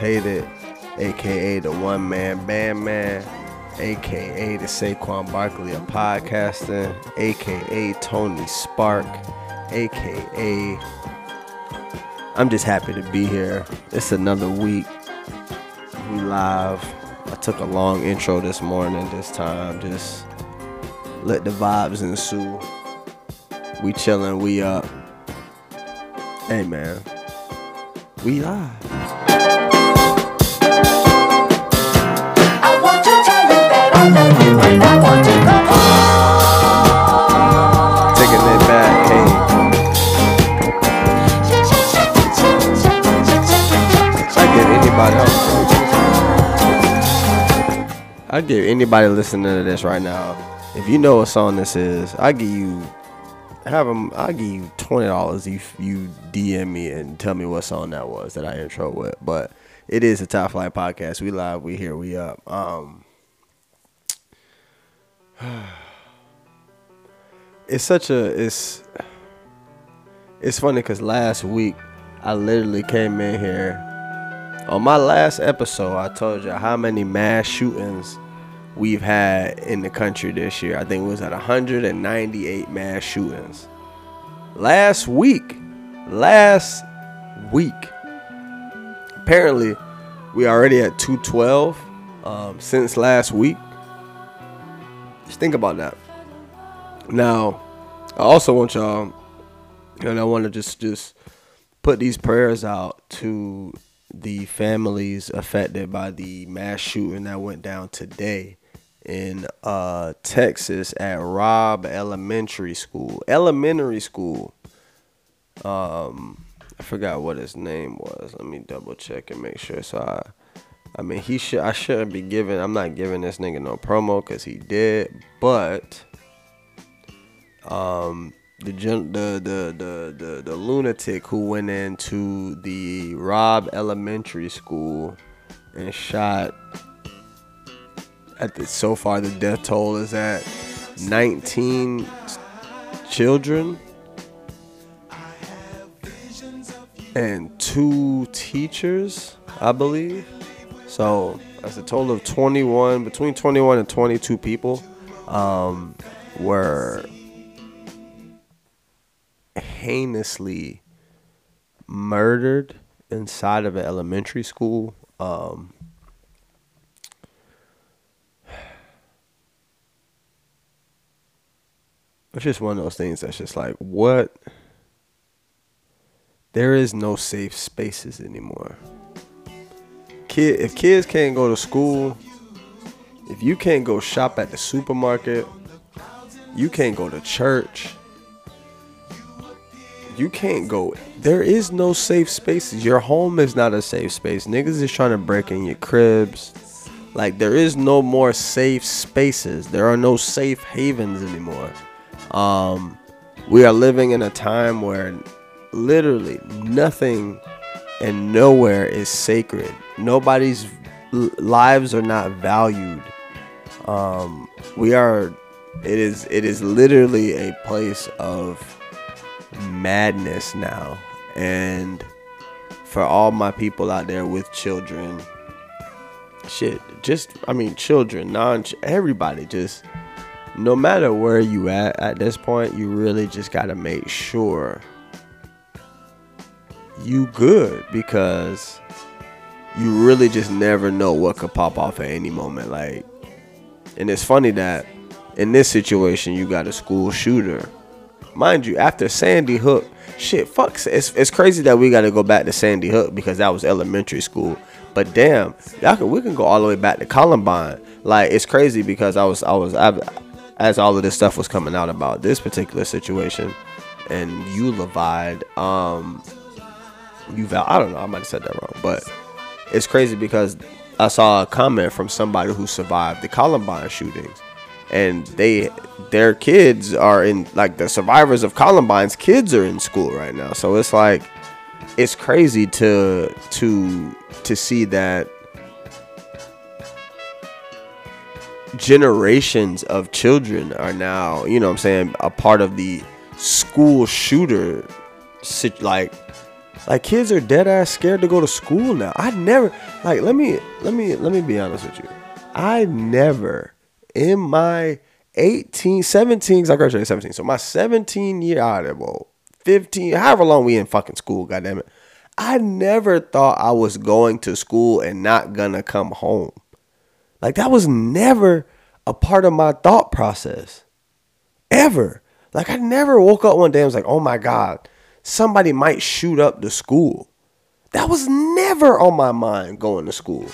hated, aka the one man band man, aka the Saquon Barkley of podcasting, aka Tony Spark, aka I'm just happy to be here. It's another week. We live. I took a long intro this morning, this time. Just let the vibes ensue. We chillin', we up. Hey man, we live. I give anybody. Listening to this right now. If you know what song this is, I give you have them. I give you twenty dollars if you DM me and tell me what song that was that I intro with. But it is a Top Flight podcast. We live. We here. We up. Um. It's such a it's it's funny because last week I literally came in here on my last episode. I told you how many mass shootings we've had in the country this year. I think it was at 198 mass shootings. Last week, last week, apparently we already at 212 um, since last week. Just think about that. Now, I also want y'all, and I want to just just put these prayers out to the families affected by the mass shooting that went down today in uh, Texas at Robb Elementary School. Elementary school. Um, I forgot what his name was. Let me double check and make sure. So I, I mean, he should. I shouldn't be giving. I'm not giving this nigga no promo because he did. But, um, the the, the the the the lunatic who went into the Robb Elementary School and shot. At the so far, the death toll is at 19 children and two teachers, I believe. So that's a total of 21, between 21 and 22 people um, were heinously murdered inside of an elementary school. Um, it's just one of those things that's just like, what? There is no safe spaces anymore. Kid, if kids can't go to school, if you can't go shop at the supermarket, you can't go to church. You can't go. There is no safe spaces. Your home is not a safe space. Niggas is trying to break in your cribs. Like there is no more safe spaces. There are no safe havens anymore. Um, we are living in a time where literally nothing and nowhere is sacred. Nobody's lives are not valued. Um, we are. It is. It is literally a place of madness now, and for all my people out there with children, shit. Just I mean, children, non, everybody. Just no matter where you at at this point, you really just gotta make sure you good because you really just never know what could pop off at any moment. Like, and it's funny that in this situation you got a school shooter. Mind you, after Sandy Hook, shit, fuck, it's, it's crazy that we got to go back to Sandy Hook because that was elementary school. But damn, y'all can we can go all the way back to Columbine. Like it's crazy because I was I was I, as all of this stuff was coming out about this particular situation and Uvalde, um, Uval, I don't know, I might have said that wrong, but it's crazy because I saw a comment from somebody who survived the Columbine shootings, and they their kids are in like the survivors of Columbine's kids are in school right now. So it's like it's crazy to to to see that generations of children are now, you know what I'm saying, a part of the school shooter like like kids are dead ass scared to go to school now. I never like let me let me let me be honest with you. I never in my 18, 17, 'cause I graduated 17. So my 17 year out of well, 15, however long we in fucking school, goddamn it. I never thought I was going to school and not gonna come home. Like that was never a part of my thought process. Ever. Like I never woke up one day and was like, oh my God, somebody might shoot up the school. That was never on my mind going to school.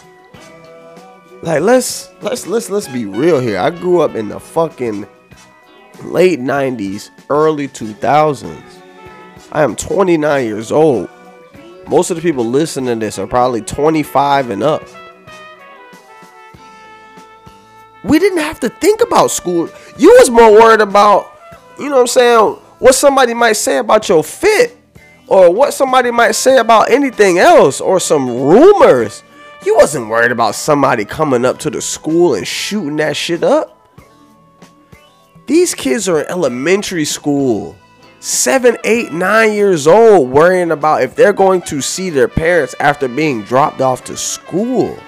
Like let's let's let's let's be real here. I grew up in the fucking late 90s, early 2000s. I am 29 years old. Most of the people listening to this are probably 25 and up. We didn't have to think about school. You was more worried about, you know what I'm saying, what somebody might say about your fit or what somebody might say about anything else or some rumors. You wasn't worried about somebody coming up to the school and shooting that shit up. These kids are in elementary school, seven, eight, nine years old, worrying about if they're going to see their parents after being dropped off to school.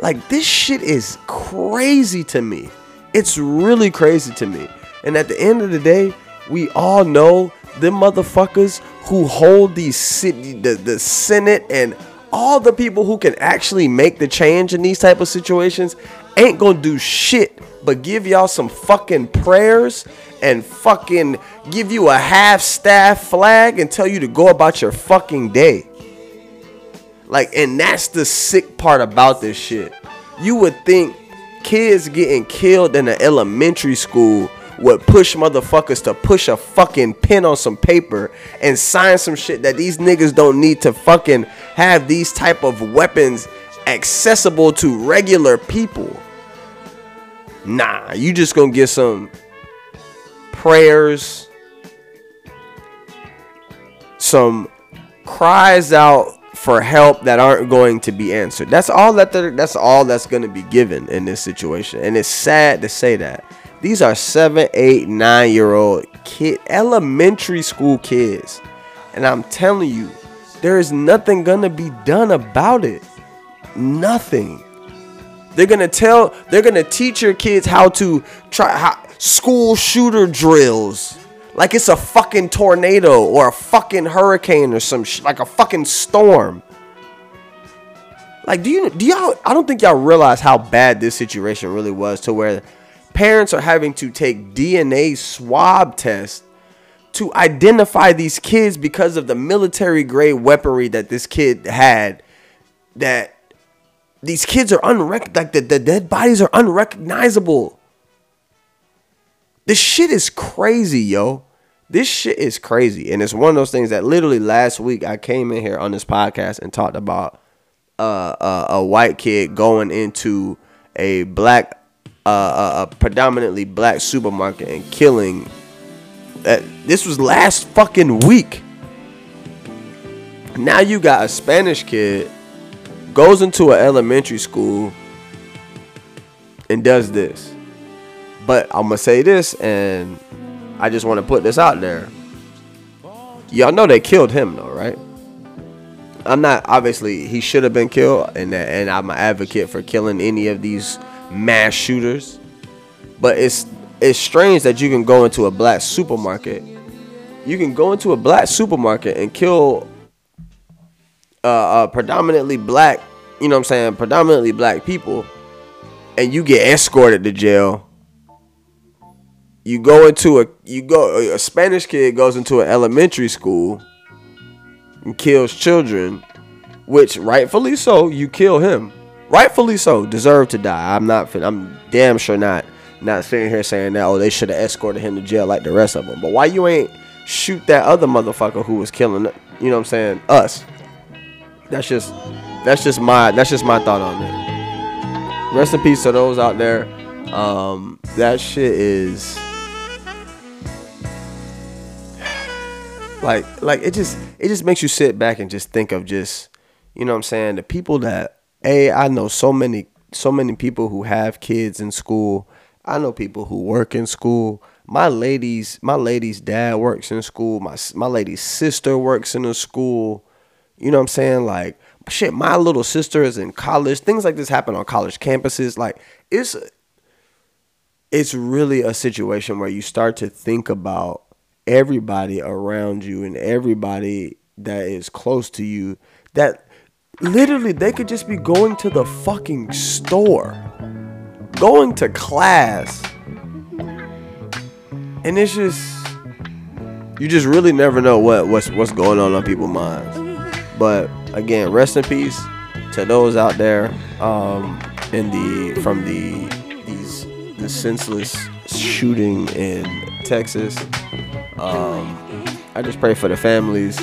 Like, this shit is crazy to me. It's really crazy to me. And at the end of the day, we all know the motherfuckers who hold these city, the, the Senate and all the people who can actually make the change in these type of situations ain't gonna do shit but give y'all some fucking prayers and fucking give you a half staff flag and tell you to go about your fucking day. Like, and that's the sick part about this shit. You would think kids getting killed in an elementary school would push motherfuckers to push a fucking pen on some paper and sign some shit that these niggas don't need to fucking have these type of weapons accessible to regular people. Nah, you just gonna get some prayers, some cries out for help that aren't going to be answered. That's all that that's all that's going to be given in this situation. And it's sad to say that. These are seven, eight, nine year old kid, elementary school kids. And I'm telling you, there is nothing to be done about it. Nothing. They're gonna tell, they're gonna teach your kids how to try how, school shooter drills, like it's a fucking tornado or a fucking hurricane or some like a fucking storm. Like, do you do y'all? I don't think y'all realize how bad this situation really was to where parents are having to take DNA swab tests to identify these kids because of the military grade weaponry that this kid had that these kids are unrec like the, the dead bodies are unrecognizable. This shit is crazy, yo. This shit is crazy. And it's one of those things that literally last week I came in here on this podcast and talked about uh, uh, a white kid going into a black, uh, a predominantly black supermarket and killing. This was last fucking week. Now you got a Spanish kid goes into an elementary school and does this. But I'm gonna say this, and I just want to put this out there. Y'all know they killed him, though, right? I'm not obviously he should have been killed, and and I'm an advocate for killing any of these mass shooters. But it's it's strange that you can go into a black supermarket. You can go into a black supermarket and kill uh, uh predominantly black, you know what I'm saying, predominantly black people, and you get escorted to jail. You go into a you go a Spanish kid goes into an elementary school and kills children, which rightfully so, you kill him. Rightfully so, deserve to die. I'm not I'm damn sure not not sitting here saying that oh they should have escorted him to jail like the rest of them. But why you ain't shoot that other motherfucker who was killing you know what I'm saying, us. That's just that's just my that's just my thought on it. Rest in peace to those out there. Um, that shit is like like it just it just makes you sit back and just think of just you know what I'm saying the people that a I know so many so many people who have kids in school. I know people who work in school. My lady's my lady's dad works in school. My my lady's sister works in a school. You know what I'm saying? Like shit, my little sister is in college. Things like this happen on college campuses. Like it's it's really a situation where you start to think about everybody around you and everybody that is close to you that literally they could just be going to the fucking store, going to class. And it's just you just really never know what what's what's going on on people's minds. But again, rest in peace to those out there um, in the from the these the senseless shooting in Texas. Um, I just pray for the families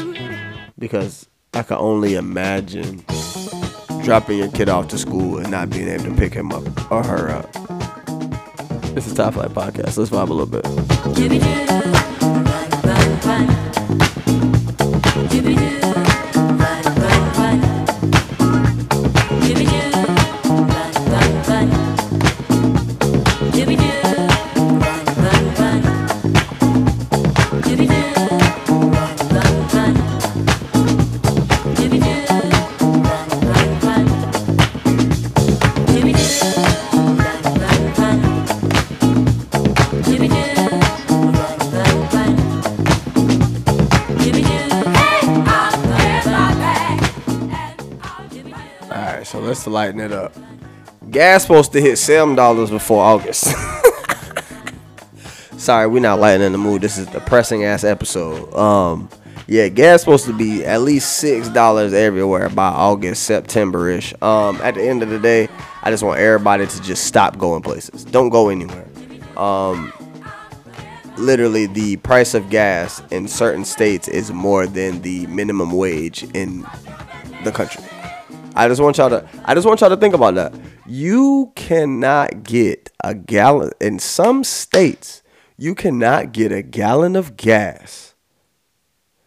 because I can only imagine dropping your kid off to school and not being able to pick him up or her up. This is Top Flight Podcast. Let's vibe a little bit. So let's lighten it up. Gas supposed to hit seven dollars before August. Sorry, we're not lighting in the mood. This is the pressing ass episode. Um, yeah, gas supposed to be at least six dollars everywhere by August, September ish. Um, at the end of the day, I just want everybody to just stop going places. Don't go anywhere. Um, literally, the price of gas in certain states is more than the minimum wage in the country. I just want y'all to I just want y'all to think about that. You cannot get a gallon in some states, you cannot get a gallon of gas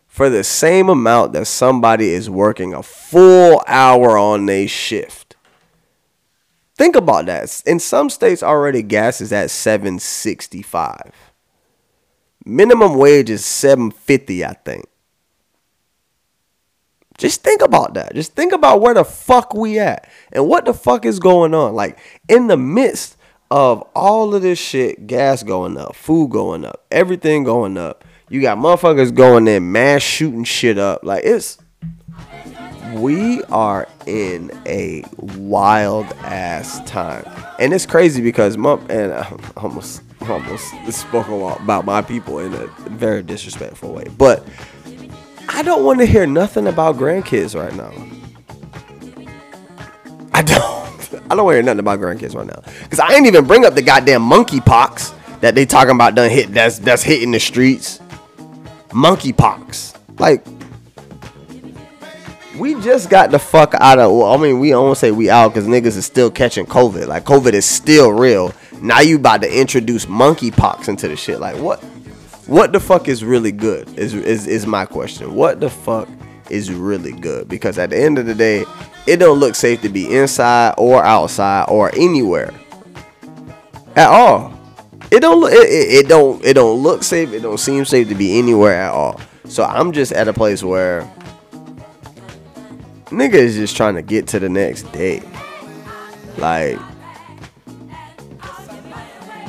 for the same amount that somebody is working a full hour on a shift. Think about that. In some states already gas is at 765. Minimum wage is 750, I think. Just think about that. Just think about where the fuck we at and what the fuck is going on. Like in the midst of all of this shit, gas going up, food going up, everything going up. You got motherfuckers going in mass shooting shit up. Like it's we are in a wild ass time. And it's crazy because mom and I almost almost spoke a lot about my people in a very disrespectful way. But I don't want to hear nothing about grandkids right now. I don't. I don't want to hear nothing about grandkids right now. Cause I ain't even bring up the goddamn monkeypox that they talking about done hit that's that's hitting the streets. Monkeypox. Like we just got the fuck out of well, I mean we don't say we out because niggas is still catching COVID. Like COVID is still real. Now you about to introduce monkeypox into the shit. Like what what the fuck is really good is, is is my question. What the fuck is really good because at the end of the day, it don't look safe to be inside or outside or anywhere at all. It don't look it, it, it don't it don't look safe. It don't seem safe to be anywhere at all. So I'm just at a place where nigga is just trying to get to the next day. Like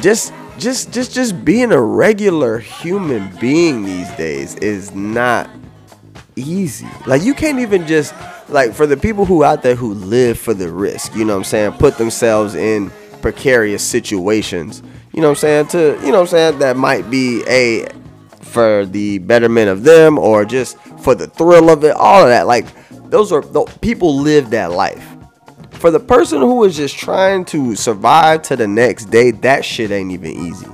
just just just just being a regular human being these days is not easy. Like you can't even just like for the people who out there who live for the risk, you know what I'm saying, put themselves in precarious situations, you know what I'm saying, to you know what I'm saying, that might be a for the betterment of them or just for the thrill of it, all of that. Like those are the people live that life. For the person who is just trying to survive to the next day, that shit ain't even easy.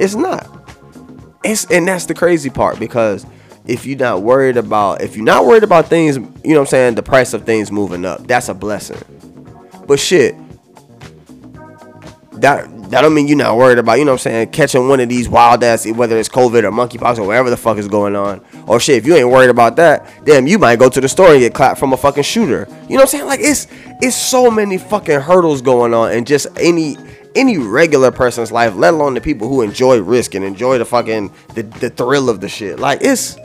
It's not. It's and that's the crazy part because if you're not worried about if you're not worried about things, you know what I'm saying, the price of things moving up, that's a blessing. But shit, that that don't mean you're not worried about, you know what I'm saying, catching one of these wild ass, whether it's COVID or monkeypox or whatever the fuck is going on. Or shit, if you ain't worried about that, damn, you might go to the store and get clapped from a fucking shooter. You know what I'm saying? Like it's it's so many fucking hurdles going on and just any any regular person's life, let alone the people who enjoy risk and enjoy the fucking the, the thrill of the shit. Like it's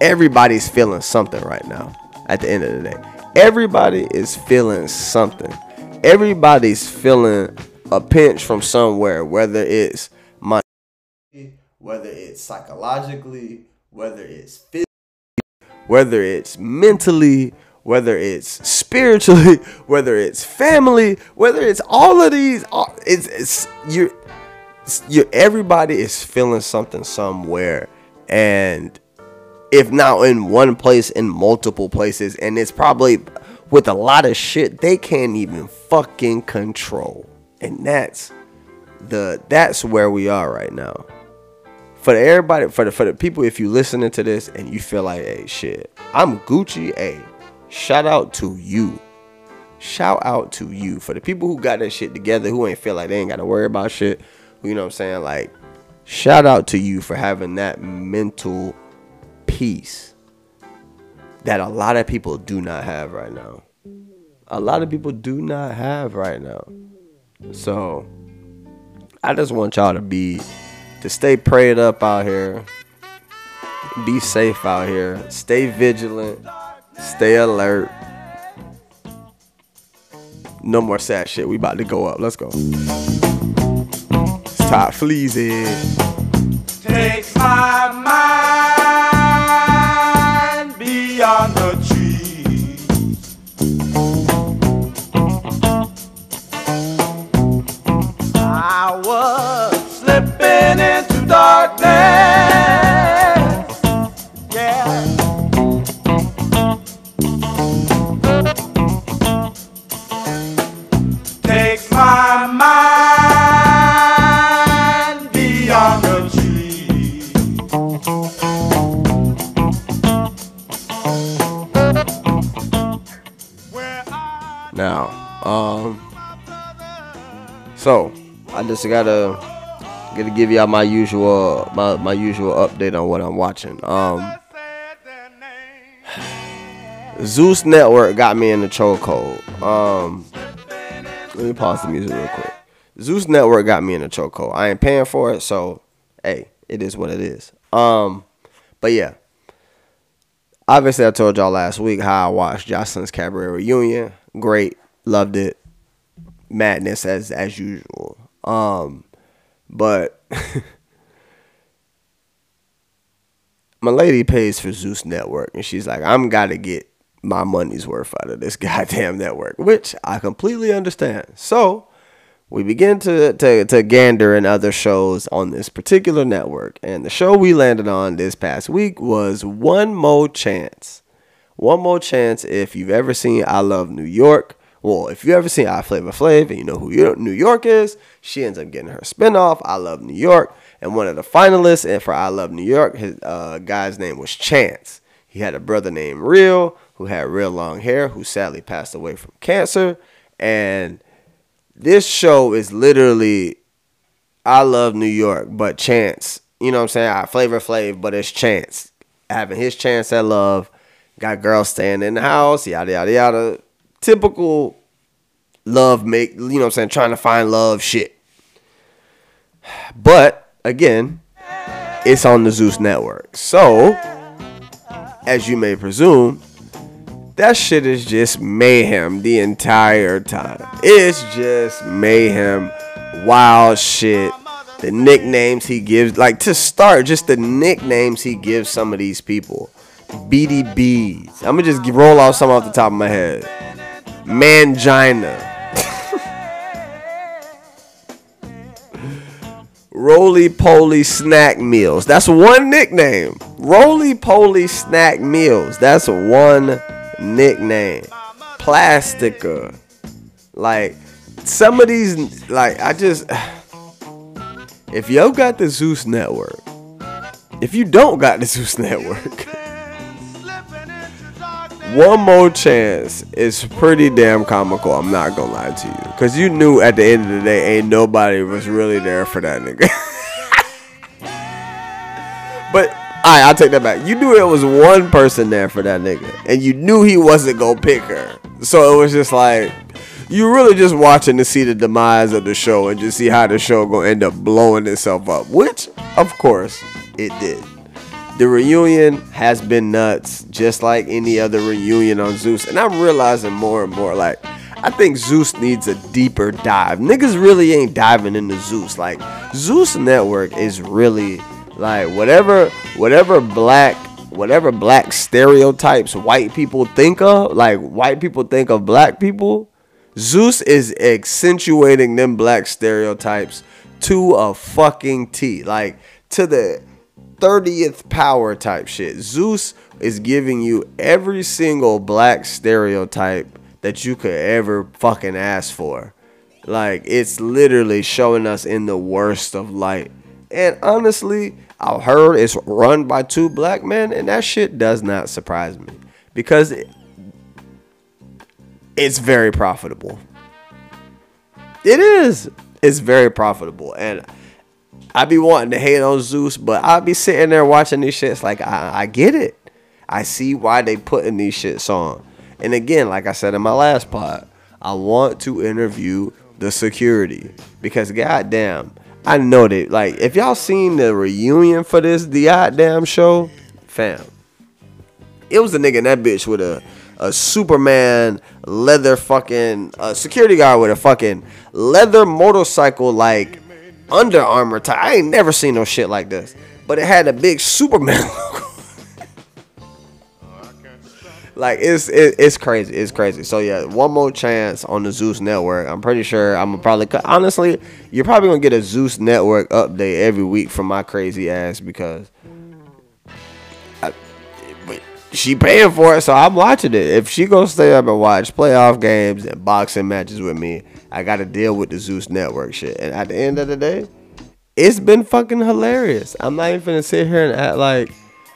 everybody's feeling something right now at the end of the day. Everybody is feeling something. Everybody's feeling a pinch from somewhere, whether it's money, whether it's psychologically, whether it's physically, whether it's mentally, whether it's spiritually, whether it's family, whether it's all of these, it's, it's you're, you everybody is feeling something somewhere, and if not in one place, in multiple places, and it's probably with a lot of shit they can't even fucking control, and that's the that's where we are right now. For the everybody, for the for the people, if you listening to this and you feel like, hey, shit, I'm Gucci, hey, shout out to you. Shout out to you for the people who got that shit together, who ain't feel like they ain't got to worry about shit. You know what I'm saying? Like, shout out to you for having that mental peace that a lot of people do not have right now. A lot of people do not have right now. So, I just want y'all to be to stay prayed up out here. Be safe out here. Stay vigilant. Stay alert. No more sad shit. We about to go up. Let's go. It's Todd Fleazy. takes my just gotta gotta give y'all my usual my my usual update on what I'm watching. Um. Zeus Network got me in the chokehold. Um, let me pause the music real quick. Zeus Network got me in the chokehold. I ain't paying for it, so hey, it is what it is. Um, but yeah, obviously I told y'all last week how I watched Jocelyn's Cabaret reunion. Great, loved it. Madness as as usual. Um, but my lady pays for Zeus Network, and she's like, I'm gotta get my money's worth out of this goddamn network, which I completely understand. So we begin to, to, to gander in other shows on this particular network. And the show we landed on this past week was One More Chance. One More Chance, if you've ever seen I Love New York, well, if you ever seen I Flavor Flav and you know who New York is, she ends up getting her spinoff, I Love New York. And one of the finalists and for I Love New York, his uh, guy's name was Chance. He had a brother named Real who had real long hair, who sadly passed away from cancer. And this show is literally I love New York, but Chance you know what I'm saying, ah, Flavor Flav, but it's Chance having his chance at love. Got girls staying in the house, yada yada yada. Typical love make you know what I'm saying, trying to find love shit. But again, it's on the Zeus network. So, as you may presume, that shit is just mayhem the entire time. It's just mayhem, wild shit. The nicknames he gives, like to start, just the nicknames he gives some of these people. BDBs. I'm gonna just roll off some off the top of my head. Mangina. Roly Poly Snack Meals. That's one nickname. Roly Poly Snack Meals. That's one nickname. Plastica. Like some of these, like I just, if yo got the Zeus Network, if you don't got the Zeus Network, one more chance is pretty damn comical. I'm not gonna lie to you, cause you knew at the end of the day, ain't nobody was really there for that nigga. but alright, I'll take that back. You knew it was one person there for that nigga, and you knew he wasn't gonna pick her. So it was just like you really just watching to see the demise of the show and just see how the show gonna end up blowing itself up, which of course it did. The reunion has been nuts, just like any other reunion on Zeus. And I'm realizing more and more, like, I think Zeus needs a deeper dive. Niggas really ain't diving into Zeus. Like, Zeus Network is really like whatever whatever black whatever black stereotypes white people think of, like white people think of black people, Zeus is accentuating them black stereotypes to a fucking T. Like to the 30th power type shit. Zeus is giving you every single black stereotype that you could ever fucking ask for. Like it's literally showing us in the worst of light. And honestly, I heard it's run by two black men, and that shit does not surprise me because it- it's very profitable. It is. It's very profitable, and I be wanting to hate on Zeus, but I be sitting there watching these shits like I, I get it. I see why they putting these shits on. And again, like I said in my last pod, I want to interview the security because goddamn, I know that like if y'all seen the reunion for this the goddamn show, fam, it was a nigga in that bitch with a a Superman leather fucking uh, security guard with a fucking leather motorcycle like Under Armour type. I ain't never seen no shit like this, but it had a big Superman logo. like it's it, it's crazy. It's crazy. So yeah, one more chance on the Zeus Network. I'm pretty sure I'm probably honestly, you're probably gonna get a Zeus Network update every week from my crazy ass because she paying for it, so I'm watching it. If she gonna stay up and watch playoff games and boxing matches with me, I gotta deal with the Zeus Network shit. And at the end of the day, it's been fucking hilarious. I'm not even gonna sit here and act like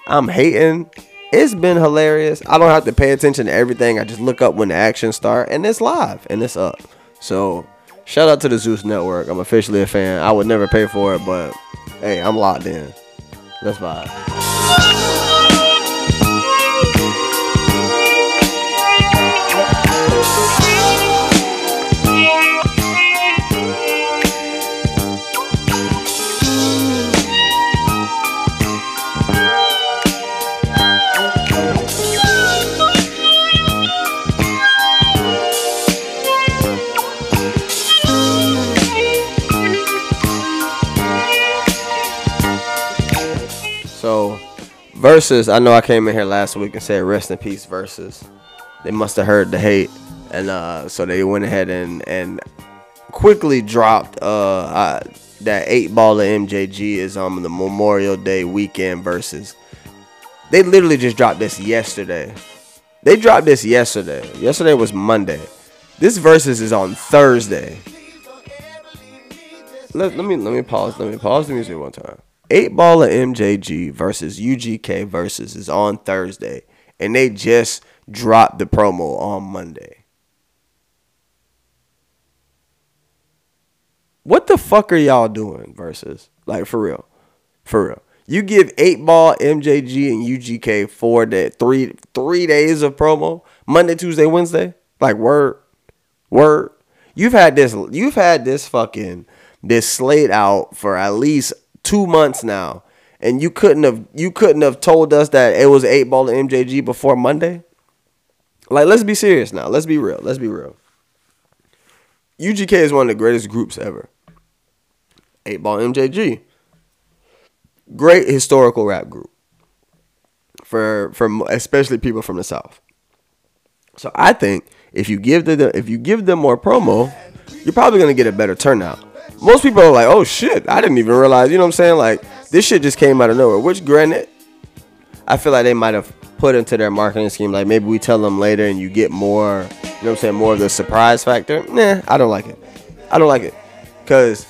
I'm hating. It's been hilarious. I don't have to pay attention to everything. I just look up when the action start, and it's live and it's up. So shout out to the Zeus Network. I'm officially a fan. I would never pay for it, but hey, I'm locked in. Let's vibe. Versus, I know I came in here last week and said rest in peace versus. They must have heard the hate, and uh, so they went ahead and and quickly dropped uh, uh that eight ball of MJG is on the Memorial Day weekend versus. They literally just dropped this yesterday. They dropped this yesterday. Yesterday was Monday. This versus is on Thursday. Let, let me let me pause. Let me pause the music one time. Eight ball of MJG versus UGK versus is on Thursday, and they just dropped the promo on Monday. What the fuck are y'all doing versus? Like for real. For real. You give eight ball, MJG, and UGK four day, three three days of promo. Monday, Tuesday, Wednesday. Like word, word. You've had this. You've had this fucking this slate out for at least two months now, and you couldn't have you couldn't have told us that it was eight ball and MJG before Monday. Like, let's be serious now. Let's be real. Let's be real. UGK is one of the greatest groups ever. Eight ball MJG great historical rap group for for especially people from the south. So I think if you give them if you give them more promo, you're probably gonna get a better turnout. Most people are like, "Oh shit, I didn't even realize." You know what I'm saying? Like this shit just came out of nowhere. Which granted, I feel like they might have put into their marketing scheme. Like maybe we tell them later and you get more. You know what I'm saying? More of the surprise factor. Nah, I don't like it. I don't like it because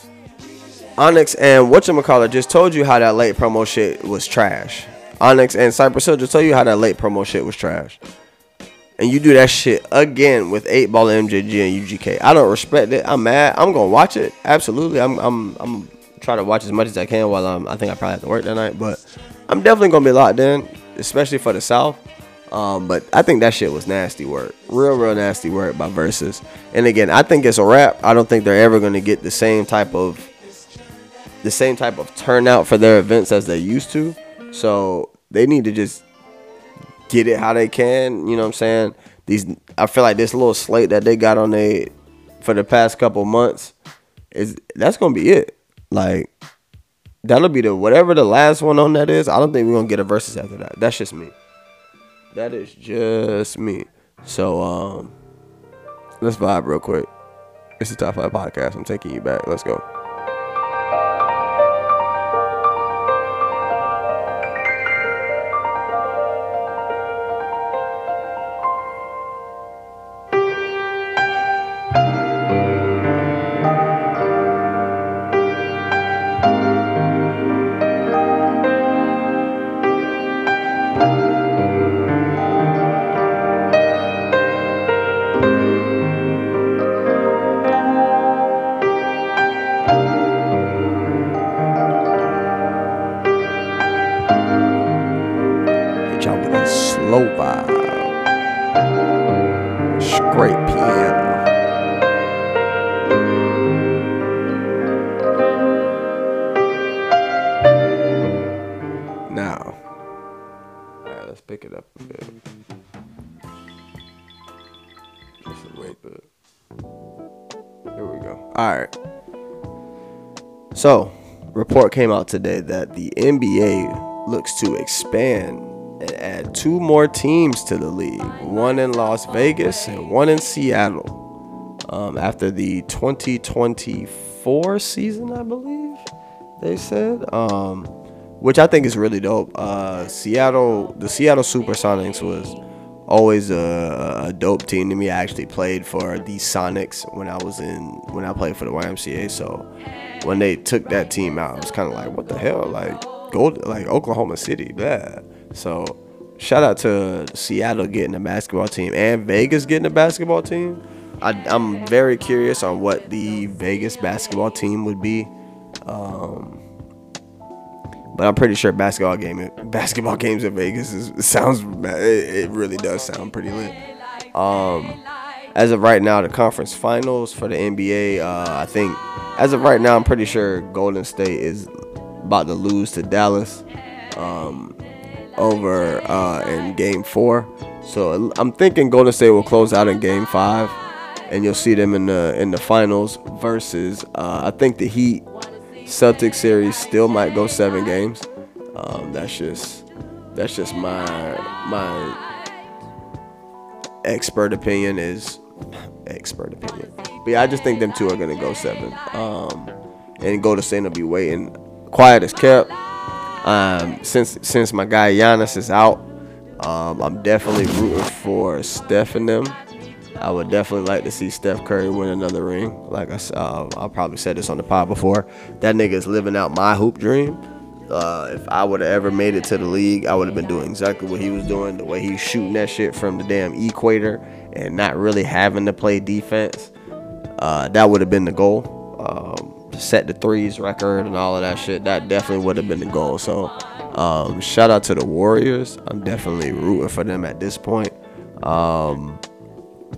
Onyx and whatchamacallit just told you how that late promo shit was trash. Onyx and Cypress Hill just told you how that late promo shit was trash. And you do that shit again with 8 Ball MJG and UGK. I don't respect it. I'm mad. I'm gonna watch it. Absolutely. I'm I'm I'm trying to watch as much as I can while I'm I think I probably have to work that night. But I'm definitely gonna be locked in, especially for the South. Um, but I think that shit was nasty work. Real, real nasty work by Versus. And again, I think it's a wrap. I don't think they're ever gonna get the same type of the same type of turnout for their events as they used to. So they need to just get it how they can. You know what I'm saying? These I feel like this little slate that they got on they for the past couple months is that's gonna be it. Like that'll be the whatever the last one on that is. I don't think we're gonna get a versus after that. That's just me. That is just me. So um let's vibe real quick. It's the Top Flight podcast. I'm taking you back. Let's go. So, report came out today that the NBA looks to expand and add two more teams to the league one in Las Vegas and one in Seattle. Um, after the 2024 season, I believe they said, um, which I think is really dope. Uh, Seattle, the Seattle Supersonics was always a, a dope team to me. I actually played for the Sonics when I was in when I played for the YMCA. So when they took that team out, it was kind of like, what the hell? Like gold, like Oklahoma City, bad. So shout out to Seattle getting a basketball team and Vegas getting a basketball team. I, I'm very curious on what the Vegas basketball team would be. Um, but I'm pretty sure basketball game basketball games in Vegas is sounds it, it really does sound pretty lit. Um, as of right now, the conference finals for the NBA, uh, I think as of right now, I'm pretty sure Golden State is about to lose to Dallas um, over uh, in Game Four. So I'm thinking Golden State will close out in Game Five, and you'll see them in the in the finals versus uh, I think the Heat Celtics series still might go seven games. Um, that's just that's just my my expert opinion is expert opinion. But yeah, I just think them two are gonna go seven. Um, and go to will be waiting. Quiet as kept. Um, since since my guy Giannis is out, um, I'm definitely rooting for Steph and them. I would definitely like to see Steph Curry win another ring. Like I uh, I probably said this on the pod before. That nigga is living out my hoop dream. Uh, if I would have ever made it to the league, I would have been doing exactly what he was doing. The way he's shooting that shit from the damn equator and not really having to play defense. Uh, that would have been the goal. Um, set the threes record and all of that shit. That definitely would have been the goal. So, um, shout out to the Warriors. I'm definitely rooting for them at this point. Um,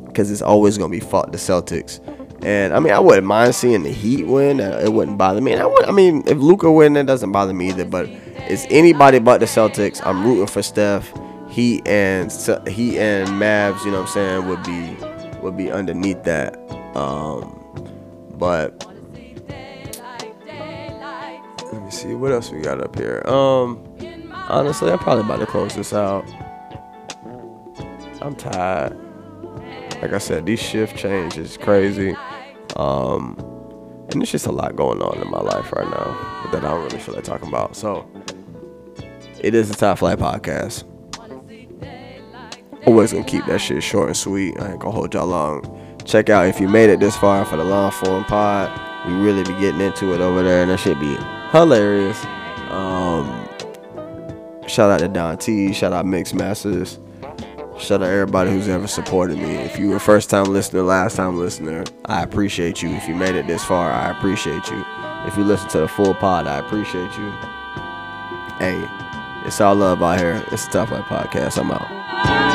because it's always gonna be fought the Celtics. And I mean, I wouldn't mind seeing the Heat win. Uh, It wouldn't bother me. And I would. I mean, if Luka win, it doesn't bother me either. But it's anybody but the Celtics. I'm rooting for Steph. Heat and Heat and Mavs. You know what I'm saying? Would be would be underneath that. Um, but let me see what else we got up here. Um, honestly, I'm probably about to close this out. I'm tired. Like I said, these shift changes is crazy. Um, and there's just a lot going on in my life right now that I don't really feel like talking about. So it is the Top Flight Podcast. Always gonna keep that shit short and sweet. I ain't gonna hold y'all long. Check out if you made it this far for the long form pod. We really be getting into it over there, and that should be hilarious. Um, shout out to Don T. Shout out Mix Masters. Shout out everybody who's ever supported me. If you were first time listener, last time listener, I appreciate you. If you made it this far, I appreciate you. If you listen to the full pod, I appreciate you. Hey, it's all love out here. It's the Top Flight Podcast. I'm out.